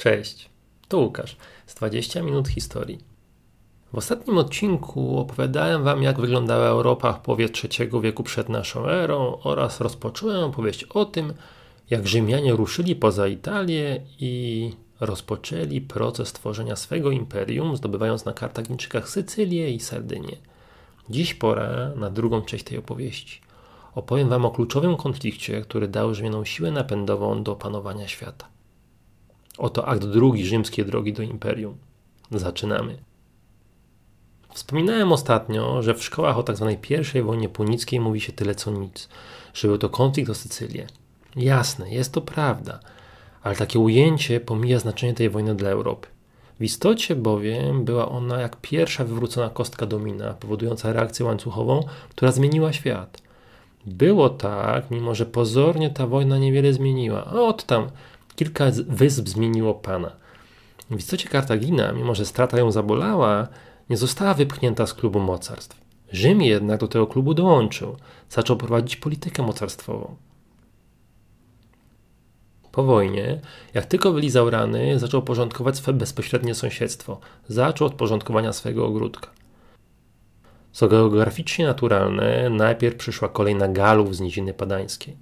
Cześć, to Łukasz z 20 minut historii. W ostatnim odcinku opowiadałem Wam, jak wyglądała Europa w połowie III wieku przed naszą erą oraz rozpocząłem opowieść o tym, jak Rzymianie ruszyli poza Italię i rozpoczęli proces tworzenia swego imperium, zdobywając na Kartagińczykach Sycylię i Sardynię. Dziś pora na drugą część tej opowieści. Opowiem Wam o kluczowym konflikcie, który dał Rzymianom siłę napędową do opanowania świata. Oto akt drugi rzymskiej drogi do imperium. Zaczynamy. Wspominałem ostatnio, że w szkołach o tzw. Tak pierwszej wojnie punickiej mówi się tyle co nic, że był to konflikt o Sycylię. Jasne, jest to prawda, ale takie ujęcie pomija znaczenie tej wojny dla Europy. W istocie bowiem była ona jak pierwsza wywrócona kostka domina, powodująca reakcję łańcuchową, która zmieniła świat. Było tak, mimo że pozornie ta wojna niewiele zmieniła. Od tam kilka wysp zmieniło pana. W istocie Kartagina, mimo że strata ją zabolała, nie została wypchnięta z klubu mocarstw. Rzym jednak do tego klubu dołączył, zaczął prowadzić politykę mocarstwową. Po wojnie, jak tylko wylizał rany, zaczął porządkować swe bezpośrednie sąsiedztwo. Zaczął od porządkowania swojego ogródka. Co geograficznie naturalne, najpierw przyszła kolej na Galów z Niziny Padańskiej.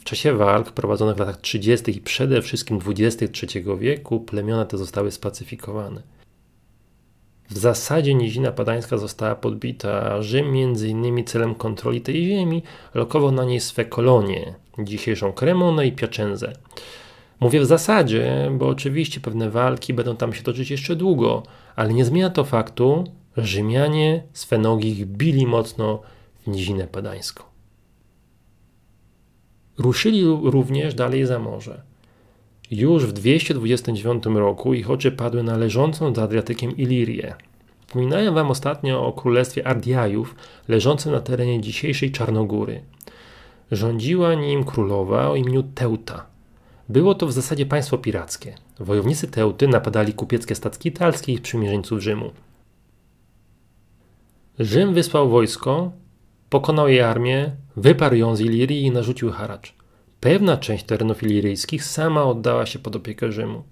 W czasie walk prowadzonych w latach 30. i przede wszystkim XX wieku plemiona te zostały spacyfikowane. W zasadzie Nizina Padańska została podbita, a Rzym między innymi celem kontroli tej ziemi lokował na niej swe kolonie, dzisiejszą Kremonę i Piaczęzę. Mówię w zasadzie, bo oczywiście pewne walki będą tam się toczyć jeszcze długo, ale nie zmienia to faktu, że Rzymianie swe nogi bili mocno w Nizinę Padańską. Ruszyli również dalej za morze. Już w 229 roku ich oczy padły na leżącą za Adriatykiem Ilirię. Wspominałem wam ostatnio o królestwie Ardiajów, leżącym na terenie dzisiejszej Czarnogóry. Rządziła nim królowa o imieniu Teuta. Było to w zasadzie państwo pirackie. Wojownicy Teuty napadali kupieckie statki italskie i sprzymierzeńców Rzymu. Rzym wysłał wojsko, pokonał jej armię, wyparł ją z Ilirii i narzucił haracz. Pewna część terenów iliryjskich sama oddała się pod opiekę Rzymu.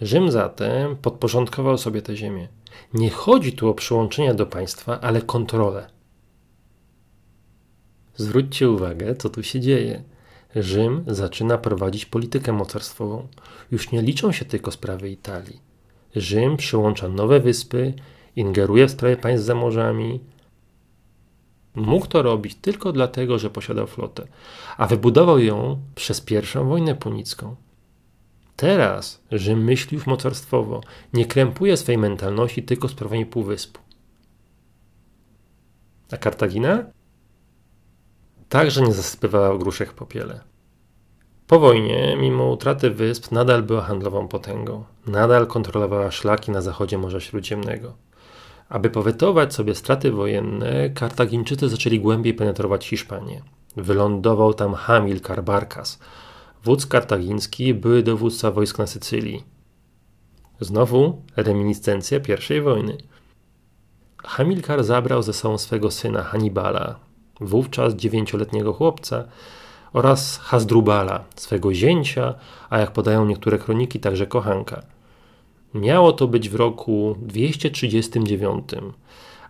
Rzym zatem podporządkował sobie tę ziemię. Nie chodzi tu o przyłączenia do państwa, ale kontrolę. Zwróćcie uwagę, co tu się dzieje. Rzym zaczyna prowadzić politykę mocarstwową. Już nie liczą się tylko sprawy Italii. Rzym przyłącza nowe wyspy, ingeruje w sprawy państw za morzami, Mógł to robić tylko dlatego, że posiadał flotę, a wybudował ją przez pierwszą wojnę punicką. Teraz Rzym myśli już mocarstwowo, nie krępuje swej mentalności tylko sprawami półwyspu. A Kartagina? Także nie zasypywała gruszek w popiele. Po wojnie, mimo utraty wysp, nadal była handlową potęgą. Nadal kontrolowała szlaki na zachodzie Morza Śródziemnego. Aby powetować sobie straty wojenne, Kartagińczycy zaczęli głębiej penetrować Hiszpanię. Wylądował tam Hamilkar Barkas, wódz kartagiński, były dowódca wojsk na Sycylii. Znowu reminiscencja pierwszej wojny. Hamilkar zabrał ze sobą swego syna Hannibala, wówczas dziewięcioletniego chłopca, oraz Hasdrubala, swego zięcia, a jak podają niektóre kroniki, także kochanka – Miało to być w roku 239,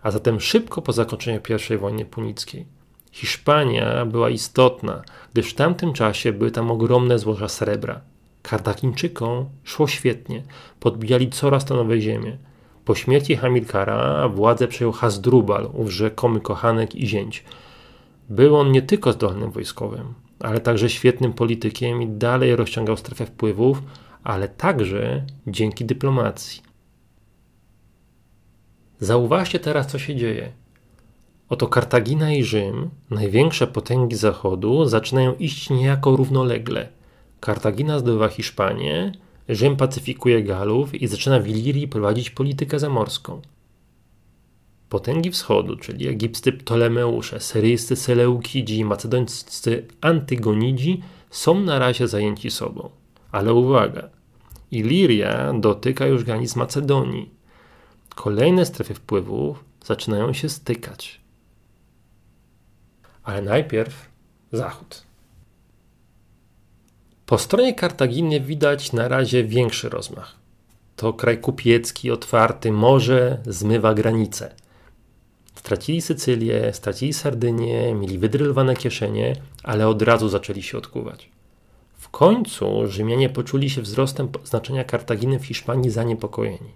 a zatem szybko po zakończeniu I wojny punickiej. Hiszpania była istotna, gdyż w tamtym czasie były tam ogromne złoża srebra. Kartagińczykom szło świetnie, podbijali coraz to nowe ziemie. Po śmierci Hamilkara władzę przejął Hasdrubal, ów rzekomy kochanek i zięć. Był on nie tylko zdolnym wojskowym, ale także świetnym politykiem i dalej rozciągał strefę wpływów, ale także dzięki dyplomacji. Zauważcie teraz, co się dzieje. Oto Kartagina i Rzym, największe potęgi Zachodu, zaczynają iść niejako równolegle. Kartagina zdobywa Hiszpanię, Rzym pacyfikuje Galów i zaczyna w Ilirii prowadzić politykę zamorską. Potęgi wschodu, czyli egipscy Ptolemeusze, syryjscy Seleukidzi i macedońscy Antygonidzi są na razie zajęci sobą. Ale uwaga, Iliria dotyka już granic Macedonii. Kolejne strefy wpływów zaczynają się stykać. Ale najpierw zachód. Po stronie Kartaginy widać na razie większy rozmach. To kraj kupiecki, otwarty, morze zmywa granice. Stracili Sycylię, stracili Sardynię, mieli wydrylowane kieszenie, ale od razu zaczęli się odkuwać. Końcu Rzymianie poczuli się wzrostem znaczenia Kartaginy w Hiszpanii zaniepokojeni.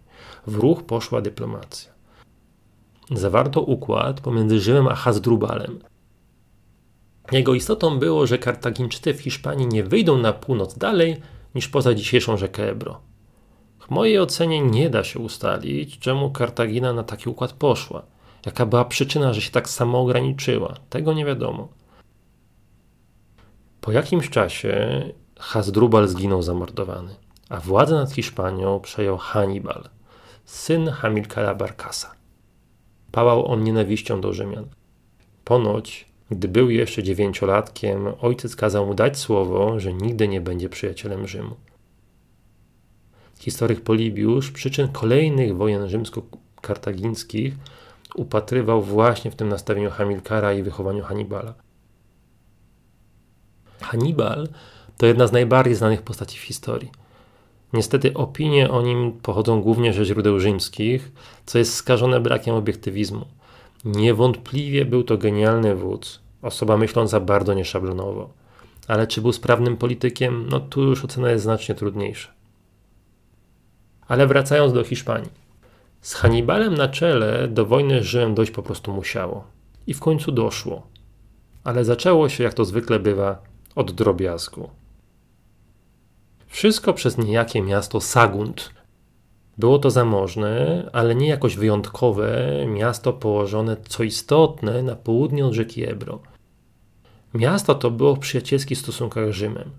W ruch poszła dyplomacja. Zawarto układ pomiędzy Rzymem a Hasdrubalem. Jego istotą było, że Kartagińczycy w Hiszpanii nie wyjdą na północ dalej niż poza dzisiejszą rzekę Ebro. W mojej ocenie nie da się ustalić, czemu Kartagina na taki układ poszła. Jaka była przyczyna, że się tak samo ograniczyła? Tego nie wiadomo. Po jakimś czasie Hasdrubal zginął zamordowany, a władzę nad Hiszpanią przejął Hannibal, syn Hamilkara Barkasa. Pałał on nienawiścią do Rzymian. Ponoć, gdy był jeszcze dziewięciolatkiem, ojciec kazał mu dać słowo, że nigdy nie będzie przyjacielem Rzymu. Historyk Polibiusz przyczyn kolejnych wojen rzymsko-kartagińskich upatrywał właśnie w tym nastawieniu Hamilkara i wychowaniu Hannibala. Hannibal to jedna z najbardziej znanych postaci w historii. Niestety opinie o nim pochodzą głównie ze źródeł rzymskich, co jest skażone brakiem obiektywizmu. Niewątpliwie był to genialny wódz, osoba myśląca bardzo nieszablonowo. Ale czy był sprawnym politykiem? No tu już ocena jest znacznie trudniejsza. Ale wracając do Hiszpanii. Z Hannibalem na czele do wojny z Rzymem dojść po prostu musiało. I w końcu doszło. Ale zaczęło się, jak to zwykle bywa, od drobiazgu. Wszystko przez niejakie miasto Sagunt. Było to zamożne, ale nie jakoś wyjątkowe miasto położone, co istotne, na południe od rzeki Ebro. Miasto to było w przyjacielskich stosunkach z Rzymem.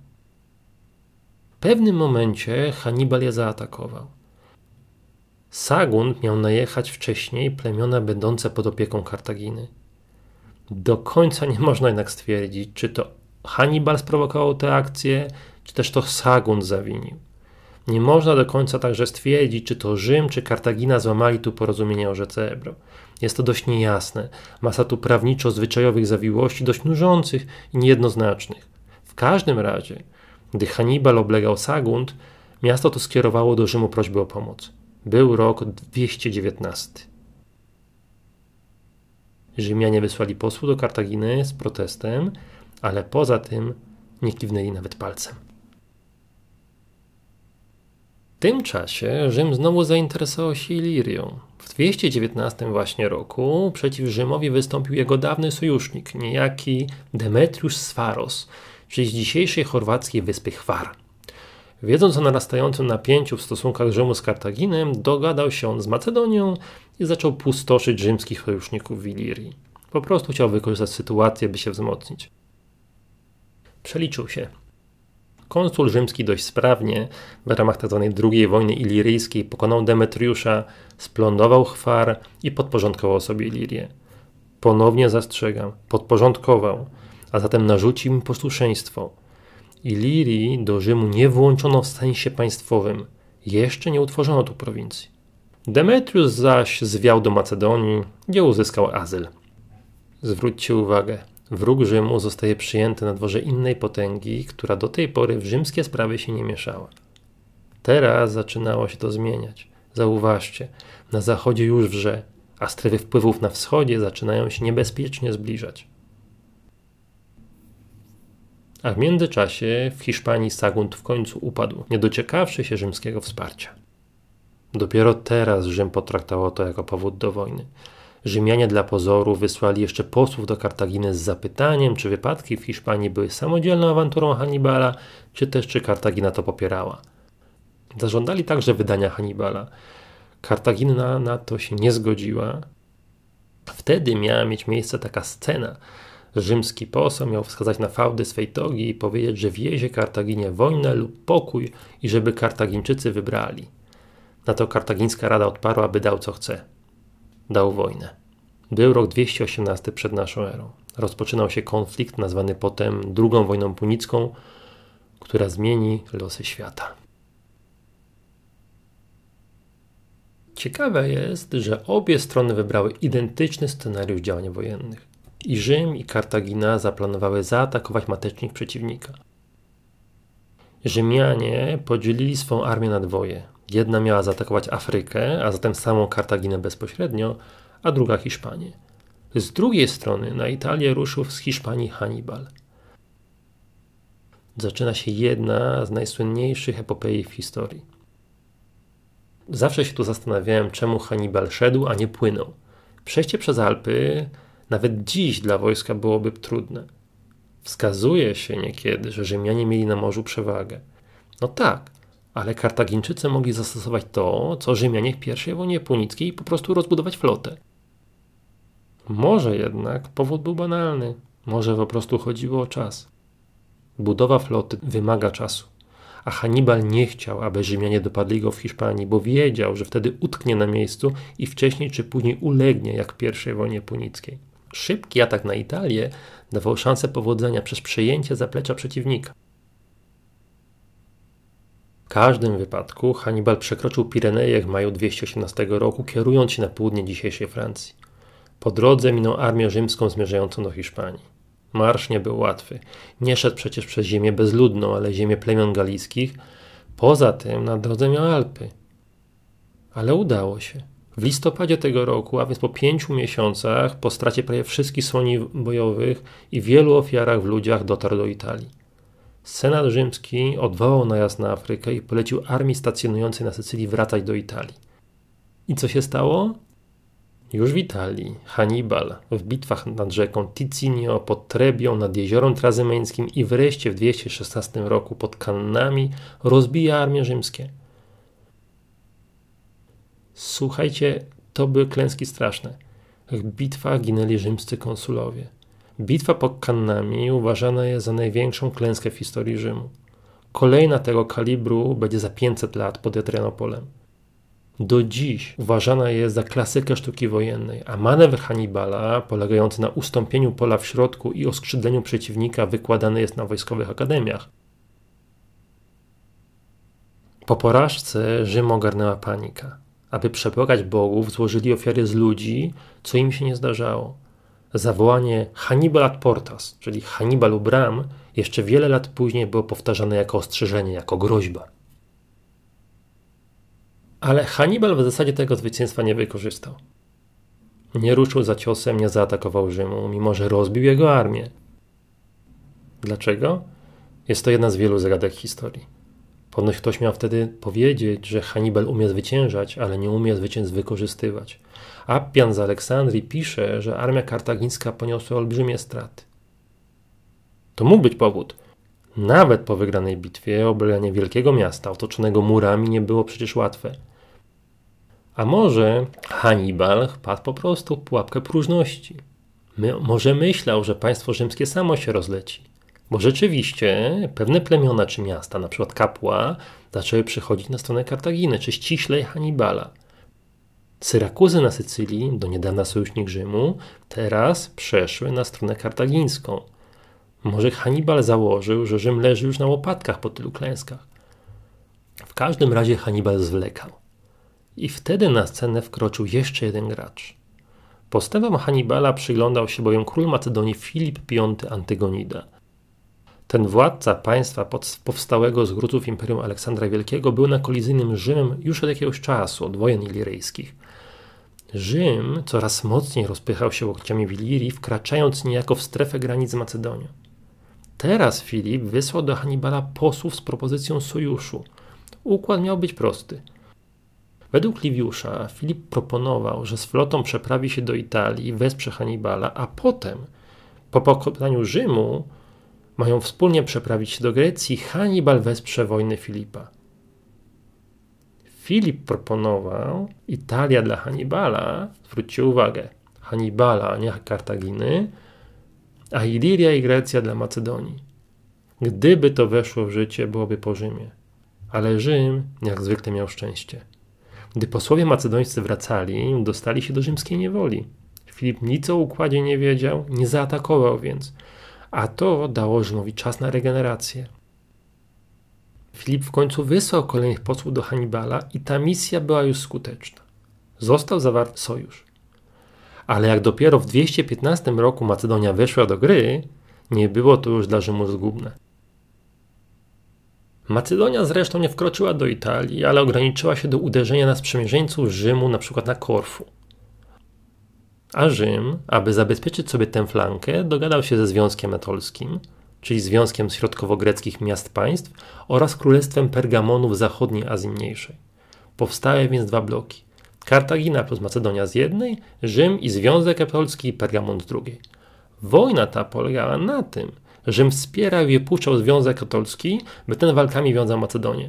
W pewnym momencie Hannibal je zaatakował. Sagunt miał najechać wcześniej plemiona będące pod opieką Kartaginy. Do końca nie można jednak stwierdzić, czy to Hannibal sprowokował tę akcję, czy też to Sagunt zawinił. Nie można do końca także stwierdzić, czy to Rzym, czy Kartagina złamali tu porozumienie o rzece Ebro. Jest to dość niejasne. Masa tu prawniczo-zwyczajowych zawiłości, dość nużących i niejednoznacznych. W każdym razie, gdy Hannibal oblegał Sagunt, miasto to skierowało do Rzymu prośbę o pomoc. Był rok 219. Rzymianie wysłali posłów do Kartaginy z protestem, ale poza tym nie kiwnęli nawet palcem. W tym czasie Rzym znowu zainteresował się Ilirią. W 219 właśnie roku przeciw Rzymowi wystąpił jego dawny sojusznik, niejaki Demetrius Sfaros, czyli z dzisiejszej chorwackiej wyspy Chwar. Wiedząc o narastającym napięciu w stosunkach Rzymu z Kartaginem, dogadał się on z Macedonią i zaczął pustoszyć rzymskich sojuszników w Ilirii. Po prostu chciał wykorzystać sytuację, by się wzmocnić. Przeliczył się. Konsul rzymski dość sprawnie w ramach tzw. Tak II wojny iliryjskiej pokonał Demetriusza, splądował Chwar i podporządkował sobie Ilirię. Ponownie zastrzegam, podporządkował, a zatem narzucił im posłuszeństwo. Ilirii do Rzymu nie włączono w sensie państwowym. Jeszcze nie utworzono tu prowincji. Demetrius zaś zwiał do Macedonii, gdzie uzyskał azyl. Zwróćcie uwagę, Wróg Rzymu zostaje przyjęty na dworze innej potęgi, która do tej pory w rzymskie sprawy się nie mieszała. Teraz zaczynało się to zmieniać. Zauważcie, na zachodzie już wrze, a strefy wpływów na wschodzie zaczynają się niebezpiecznie zbliżać. A w międzyczasie w Hiszpanii Sagunt w końcu upadł, nie dociekawszy się rzymskiego wsparcia. Dopiero teraz Rzym potraktował to jako powód do wojny. Rzymianie dla pozoru wysłali jeszcze posłów do Kartaginy z zapytaniem, czy wypadki w Hiszpanii były samodzielną awanturą Hannibala, czy też czy Kartagina to popierała. Zażądali także wydania Hannibala. Kartagina na to się nie zgodziła. Wtedy miała mieć miejsce taka scena. Rzymski poseł miał wskazać na fałdy swej togi i powiedzieć, że wiezie Kartaginie wojnę lub pokój i żeby Kartagińczycy wybrali. Na to kartagińska rada odparła, by dał co chce dał wojnę. Był rok 218 przed naszą erą. Rozpoczynał się konflikt nazwany potem II wojną punicką, która zmieni losy świata. Ciekawe jest, że obie strony wybrały identyczny scenariusz działań wojennych. I Rzym, i Kartagina zaplanowały zaatakować matecznik przeciwnika. Rzymianie podzielili swą armię na dwoje. Jedna miała zaatakować Afrykę, a zatem samą Kartaginę bezpośrednio, a druga Hiszpanię. Z drugiej strony na Italię ruszył z Hiszpanii Hannibal. Zaczyna się jedna z najsłynniejszych epopei w historii. Zawsze się tu zastanawiałem, czemu Hannibal szedł, a nie płynął. Przejście przez Alpy nawet dziś dla wojska byłoby trudne. Wskazuje się niekiedy, że Rzymianie mieli na morzu przewagę. No tak, ale Kartagińczycy mogli zastosować to, co Rzymianie w pierwszej wojnie punickiej i po prostu rozbudować flotę. Może jednak powód był banalny. Może po prostu chodziło o czas. Budowa floty wymaga czasu. A Hannibal nie chciał, aby Rzymianie dopadli go w Hiszpanii, bo wiedział, że wtedy utknie na miejscu i wcześniej czy później ulegnie, jak w pierwszej wojnie punickiej. Szybki atak na Italię dawał szansę powodzenia przez przejęcie zaplecza przeciwnika. Każdym wypadku Hannibal przekroczył Pireneje w maju 218 roku, kierując się na południe dzisiejszej Francji. Po drodze minął armię rzymską zmierzającą do Hiszpanii. Marsz nie był łatwy. Nie szedł przecież przez ziemię bezludną, ale ziemię plemion galickich. Poza tym na drodze miał Alpy. Ale udało się. W listopadzie tego roku, a więc po pięciu miesiącach, po stracie prawie wszystkich słoni bojowych i wielu ofiarach w ludziach, dotarł do Italii. Senat rzymski odwołał najazd na Afrykę i polecił armii stacjonującej na Sycylii wracać do Italii. I co się stało? Już w Italii Hannibal w bitwach nad rzeką Ticinio, pod Trebią, nad jeziorem Trazymeńskim i wreszcie w 216 roku pod Kannami rozbija armię rzymskie. Słuchajcie, to były klęski straszne. W bitwach ginęli rzymscy konsulowie. Bitwa pod Kannami uważana jest za największą klęskę w historii Rzymu. Kolejna tego kalibru będzie za 500 lat pod Adrianopolem do dziś uważana jest za klasykę sztuki wojennej, a manewr Hannibala, polegający na ustąpieniu pola w środku i oskrzydleniu przeciwnika, wykładany jest na wojskowych akademiach. Po porażce Rzym ogarnęła panika. Aby przepłakać bogów, złożyli ofiary z ludzi, co im się nie zdarzało. Zawołanie Hannibal ad portas, czyli Hannibal u bram, jeszcze wiele lat później było powtarzane jako ostrzeżenie, jako groźba. Ale Hannibal w zasadzie tego zwycięstwa nie wykorzystał. Nie ruszył za ciosem, nie zaatakował Rzymu, mimo że rozbił jego armię. Dlaczego? Jest to jedna z wielu zagadek historii. Ponoć ktoś miał wtedy powiedzieć, że Hannibal umie zwyciężać, ale nie umie zwycięstw wykorzystywać. Appian z Aleksandrii pisze, że armia kartagińska poniosła olbrzymie straty. To mógł być powód. Nawet po wygranej bitwie obranie wielkiego miasta otoczonego murami nie było przecież łatwe. A może Hannibal wpadł po prostu w pułapkę próżności. My, może myślał, że państwo rzymskie samo się rozleci. Bo rzeczywiście pewne plemiona czy miasta, przykład Kapła, zaczęły przychodzić na stronę Kartaginy, czy ściślej Hannibala. Syrakuzy na Sycylii, do niedawna sojusznik Rzymu, teraz przeszły na stronę kartagińską. Może Hannibal założył, że Rzym leży już na łopatkach po tylu klęskach. W każdym razie Hannibal zwlekał. I wtedy na scenę wkroczył jeszcze jeden gracz. Postępom Hannibala przyglądał się bowiem król Macedonii Filip V Antygonida. Ten władca państwa powstałego z gruzów Imperium Aleksandra Wielkiego był na kolizyjnym Rzymem już od jakiegoś czasu, od wojen ilirejskich. Rzym coraz mocniej rozpychał się łokciami w Ilirii, wkraczając niejako w strefę granic z Macedonią. Teraz Filip wysłał do Hannibala posłów z propozycją sojuszu. Układ miał być prosty – Według Liwiusza Filip proponował, że z flotą przeprawi się do Italii, wesprze Hannibala, a potem, po pokonaniu Rzymu, mają wspólnie przeprawić się do Grecji, Hannibal wesprze wojnę Filipa. Filip proponował Italia dla Hannibala, zwróćcie uwagę, Hannibala, a nie Kartaginy, a Iliria i Grecja dla Macedonii. Gdyby to weszło w życie, byłoby po Rzymie. Ale Rzym, jak zwykle, miał szczęście. Gdy posłowie macedońscy wracali, dostali się do rzymskiej niewoli. Filip nic o układzie nie wiedział, nie zaatakował więc, a to dało Rzymowi czas na regenerację. Filip w końcu wysłał kolejnych posłów do Hannibala i ta misja była już skuteczna. Został zawarty sojusz. Ale jak dopiero w 215 roku Macedonia weszła do gry, nie było to już dla Rzymu zgubne. Macedonia zresztą nie wkroczyła do Italii, ale ograniczyła się do uderzenia na sprzymierzeńców Rzymu, np. na Korfu. A Rzym, aby zabezpieczyć sobie tę flankę, dogadał się ze Związkiem Etolskim, czyli Związkiem Środkowo-Greckich Miast Państw oraz Królestwem Pergamonu w zachodniej Azji Mniejszej. Powstały więc dwa bloki. Kartagina plus Macedonia z jednej, Rzym i Związek Etolski i Pergamon z drugiej. Wojna ta polegała na tym, Rzym wspierał i puszczał Związek Katolski, by ten walkami wiązał Macedonię.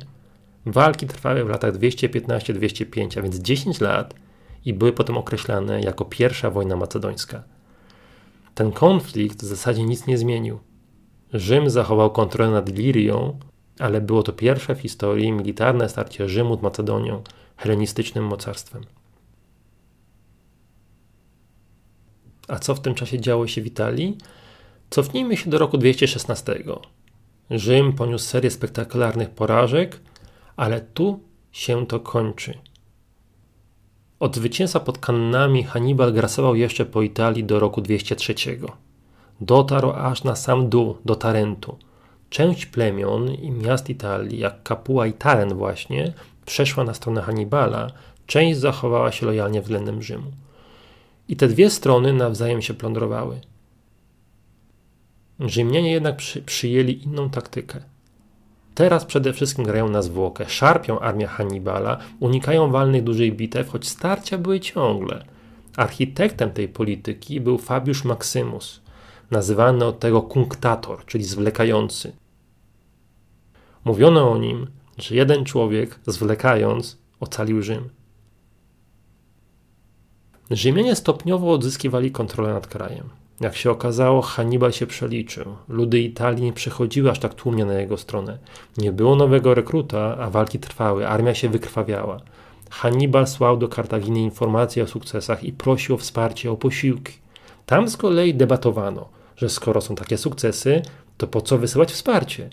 Walki trwały w latach 215-205, a więc 10 lat i były potem określane jako pierwsza wojna macedońska. Ten konflikt w zasadzie nic nie zmienił. Rzym zachował kontrolę nad Ilirią, ale było to pierwsze w historii militarne starcie Rzymu z Macedonią, helenistycznym mocarstwem. A co w tym czasie działo się w Italii? Cofnijmy się do roku 216. Rzym poniósł serię spektakularnych porażek, ale tu się to kończy. Od zwycięstwa pod Kannami Hannibal grasował jeszcze po Italii do roku 203. Dotarł aż na sam dół, do Tarentu. Część plemion i miast Italii, jak Capua i Tarent właśnie, przeszła na stronę Hannibala, część zachowała się lojalnie względem Rzymu. I te dwie strony nawzajem się plądrowały. Rzymianie jednak przy, przyjęli inną taktykę. Teraz przede wszystkim grają na zwłokę, szarpią armię Hannibala, unikają walnych dużych bitew, choć starcia były ciągle. Architektem tej polityki był Fabiusz Maximus, nazywany od tego kunktator, czyli zwlekający. Mówiono o nim, że jeden człowiek, zwlekając, ocalił Rzym. Rzymianie stopniowo odzyskiwali kontrolę nad krajem. Jak się okazało, Hannibal się przeliczył. Ludy Italii nie przechodziły aż tak tłumnie na jego stronę. Nie było nowego rekruta, a walki trwały, armia się wykrwawiała. Hannibal słał do Kartaginy informacje o sukcesach i prosił o wsparcie, o posiłki. Tam z kolei debatowano, że skoro są takie sukcesy, to po co wysyłać wsparcie?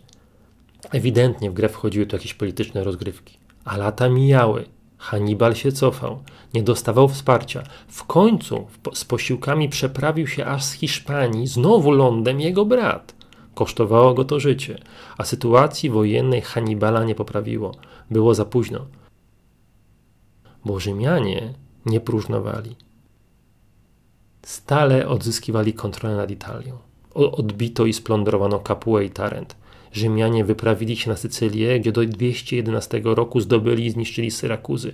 Ewidentnie w grę wchodziły tu jakieś polityczne rozgrywki. A lata mijały. Hannibal się cofał, nie dostawał wsparcia. W końcu z posiłkami przeprawił się aż z Hiszpanii, znowu lądem jego brat. Kosztowało go to życie, a sytuacji wojennej Hannibala nie poprawiło. Było za późno. Bo Rzymianie nie próżnowali. Stale odzyskiwali kontrolę nad Italią. Odbito i splądrowano Capuę i Tarent. Rzymianie wyprawili się na Sycylię, gdzie do 211 roku zdobyli i zniszczyli Syrakuzy.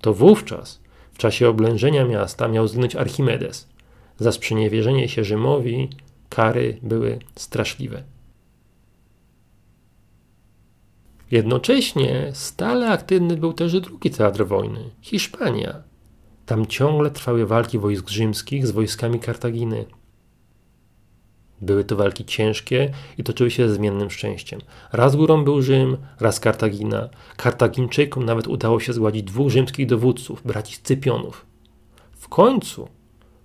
To wówczas, w czasie oblężenia miasta, miał zginąć Archimedes. Za sprzeniewierzenie się Rzymowi kary były straszliwe. Jednocześnie stale aktywny był też drugi teatr wojny Hiszpania. Tam ciągle trwały walki wojsk rzymskich z wojskami Kartaginy. Były to walki ciężkie i toczyły się ze zmiennym szczęściem. Raz górą był Rzym, raz Kartagina. Kartagińczykom nawet udało się zgładzić dwóch rzymskich dowódców, braci Scypionów. W końcu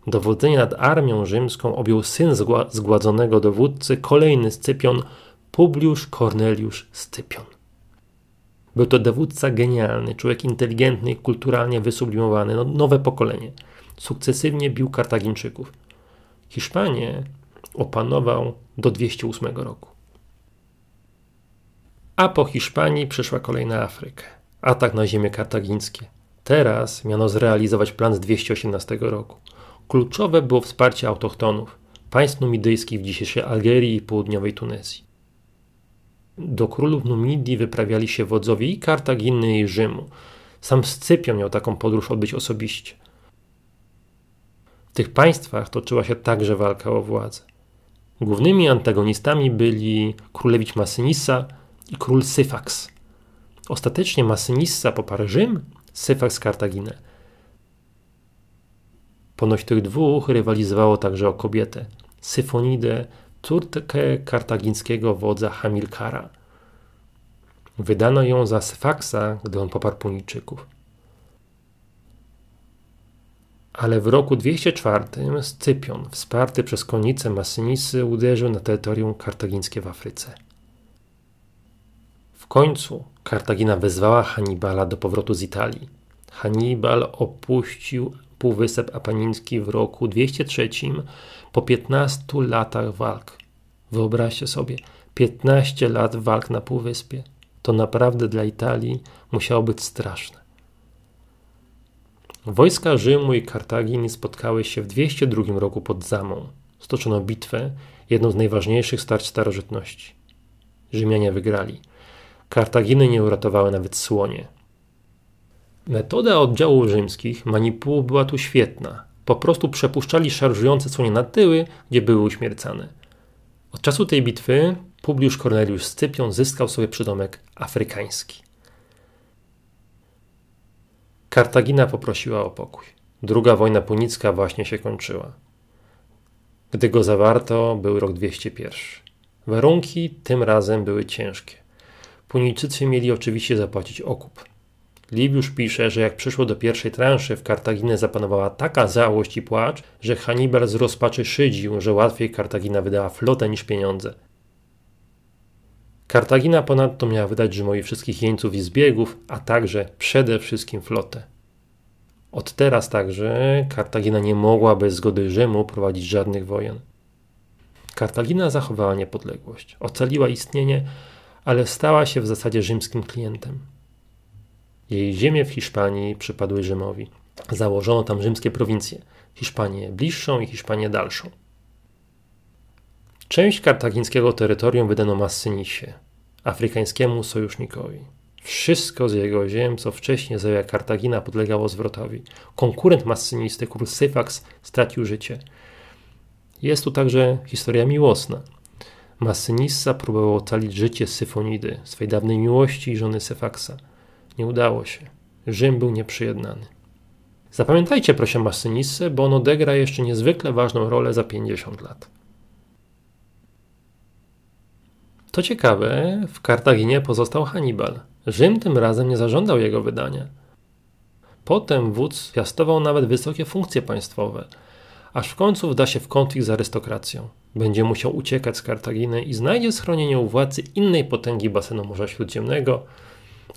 dowodzenie nad armią rzymską objął syn zgładzonego dowódcy, kolejny Scypion, Publiusz Corneliusz Scypion. Był to dowódca genialny, człowiek inteligentny i kulturalnie wysublimowany, no, nowe pokolenie. Sukcesywnie bił Kartagińczyków. Hiszpanię opanował do 208 roku. A po Hiszpanii przyszła kolejna Afryka. Atak na ziemię kartagińskie. Teraz miano zrealizować plan z 218 roku. Kluczowe było wsparcie autochtonów, państw numidyjskich w dzisiejszej Algierii i południowej Tunezji. Do królów Numidii wyprawiali się wodzowie i Kartaginy i Rzymu. Sam Scypion miał taką podróż odbyć osobiście. W tych państwach toczyła się także walka o władzę. Głównymi antagonistami byli królewicz Masynissa i król Syfax. Ostatecznie Masynissa poparł Rzym, Syfax Kartaginę. Ponoć tych dwóch rywalizowało także o kobietę, Syfonidę, córkę kartagińskiego wodza Hamilkara. Wydano ją za Syfaxa, gdy on poparł Punijczyków. ale w roku 204 Scypion, wsparty przez konnicę Masynisy, uderzył na terytorium kartagińskie w Afryce. W końcu Kartagina wezwała Hannibala do powrotu z Italii. Hannibal opuścił Półwysep Apaniński w roku 203 po 15 latach walk. Wyobraźcie sobie, 15 lat walk na Półwyspie. To naprawdę dla Italii musiało być straszne. Wojska Rzymu i Kartaginy spotkały się w 202 roku pod Zamą. Stoczono bitwę, jedną z najważniejszych starć starożytności. Rzymianie wygrali. Kartaginy nie uratowały nawet słonie. Metoda oddziałów rzymskich manipułów była tu świetna. Po prostu przepuszczali szarżujące słonie na tyły, gdzie były uśmiercane. Od czasu tej bitwy Publiusz Cornelius Scypion zyskał sobie przydomek afrykański. Kartagina poprosiła o pokój. Druga wojna punicka właśnie się kończyła. Gdy go zawarto, był rok 201. Warunki tym razem były ciężkie. Punijczycy mieli oczywiście zapłacić okup. Libiusz pisze, że jak przyszło do pierwszej transzy, w Kartaginę zapanowała taka załość i płacz, że Hannibal z rozpaczy szydził, że łatwiej Kartagina wydała flotę niż pieniądze. Kartagina ponadto miała wydać Rzymowi wszystkich jeńców i zbiegów, a także przede wszystkim flotę. Od teraz także Kartagina nie mogła bez zgody Rzymu prowadzić żadnych wojen. Kartagina zachowała niepodległość, ocaliła istnienie, ale stała się w zasadzie rzymskim klientem. Jej ziemie w Hiszpanii przypadły Rzymowi. Założono tam rzymskie prowincje Hiszpanię bliższą i Hiszpanię dalszą. Część kartagińskiego terytorium wydano Massynisie, afrykańskiemu sojusznikowi. Wszystko z jego ziem, co wcześniej zajęła Kartagina, podlegało zwrotowi. Konkurent massynisty, król Syfax, stracił życie. Jest tu także historia miłosna. Massynissa próbował ocalić życie Syfonidy, swej dawnej miłości i żony Syfaxa. Nie udało się. Rzym był nieprzyjednany. Zapamiętajcie proszę Massynissę, bo on odegra jeszcze niezwykle ważną rolę za 50 lat. To ciekawe, w Kartaginie pozostał Hannibal. Rzym tym razem nie zażądał jego wydania. Potem wódz piastował nawet wysokie funkcje państwowe, aż w końcu wda się w konflikt z arystokracją. Będzie musiał uciekać z Kartaginy i znajdzie schronienie u władcy innej potęgi basenu Morza Śródziemnego,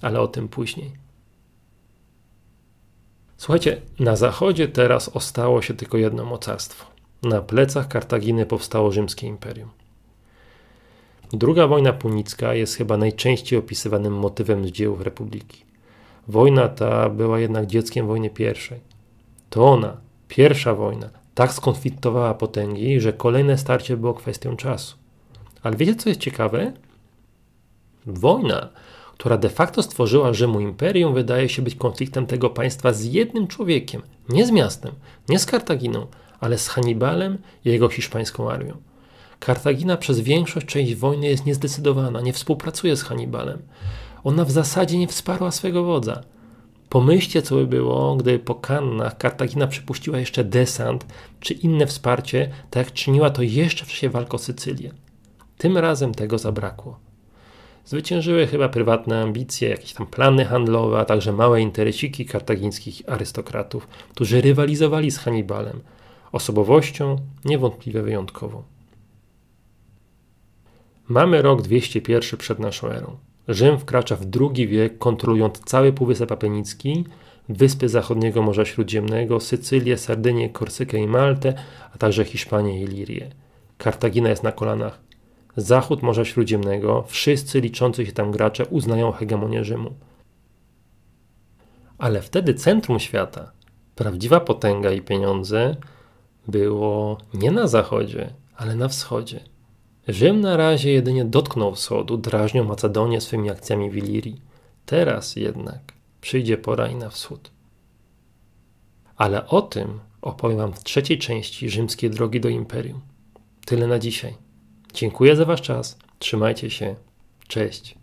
ale o tym później. Słuchajcie, na zachodzie teraz ostało się tylko jedno mocarstwo. Na plecach Kartaginy powstało rzymskie imperium. Druga wojna punicka jest chyba najczęściej opisywanym motywem z dzieł Republiki. Wojna ta była jednak dzieckiem wojny pierwszej. To ona, pierwsza wojna, tak skonfliktowała potęgi, że kolejne starcie było kwestią czasu. Ale wiecie, co jest ciekawe? Wojna, która de facto stworzyła Rzymu imperium, wydaje się być konfliktem tego państwa z jednym człowiekiem, nie z miastem, nie z Kartaginą, ale z Hannibalem i jego hiszpańską armią. Kartagina przez większość część wojny jest niezdecydowana, nie współpracuje z Hannibalem. Ona w zasadzie nie wsparła swego wodza. Pomyślcie, co by było, gdyby po Kannach Kartagina przypuściła jeszcze desant czy inne wsparcie, tak jak czyniła to jeszcze w czasie walk o Sycylię. Tym razem tego zabrakło. Zwyciężyły chyba prywatne ambicje, jakieś tam plany handlowe, a także małe interesiki kartagińskich arystokratów, którzy rywalizowali z Hannibalem, osobowością niewątpliwie wyjątkową. Mamy rok 201 przed naszą erą. Rzym wkracza w drugi wiek, kontrolując cały Półwysep Apenicki, wyspy zachodniego Morza Śródziemnego, Sycylię, Sardynię, Korsykę i Maltę, a także Hiszpanię i Lirię. Kartagina jest na kolanach. Zachód Morza Śródziemnego, wszyscy liczący się tam gracze uznają hegemonię Rzymu. Ale wtedy centrum świata, prawdziwa potęga i pieniądze było nie na zachodzie, ale na wschodzie. Rzym na razie jedynie dotknął wschodu, drażnią Macedonię swymi akcjami w Ilirii. Teraz jednak przyjdzie pora i na wschód. Ale o tym opowiem Wam w trzeciej części rzymskiej drogi do imperium. Tyle na dzisiaj. Dziękuję za Wasz czas. Trzymajcie się. Cześć.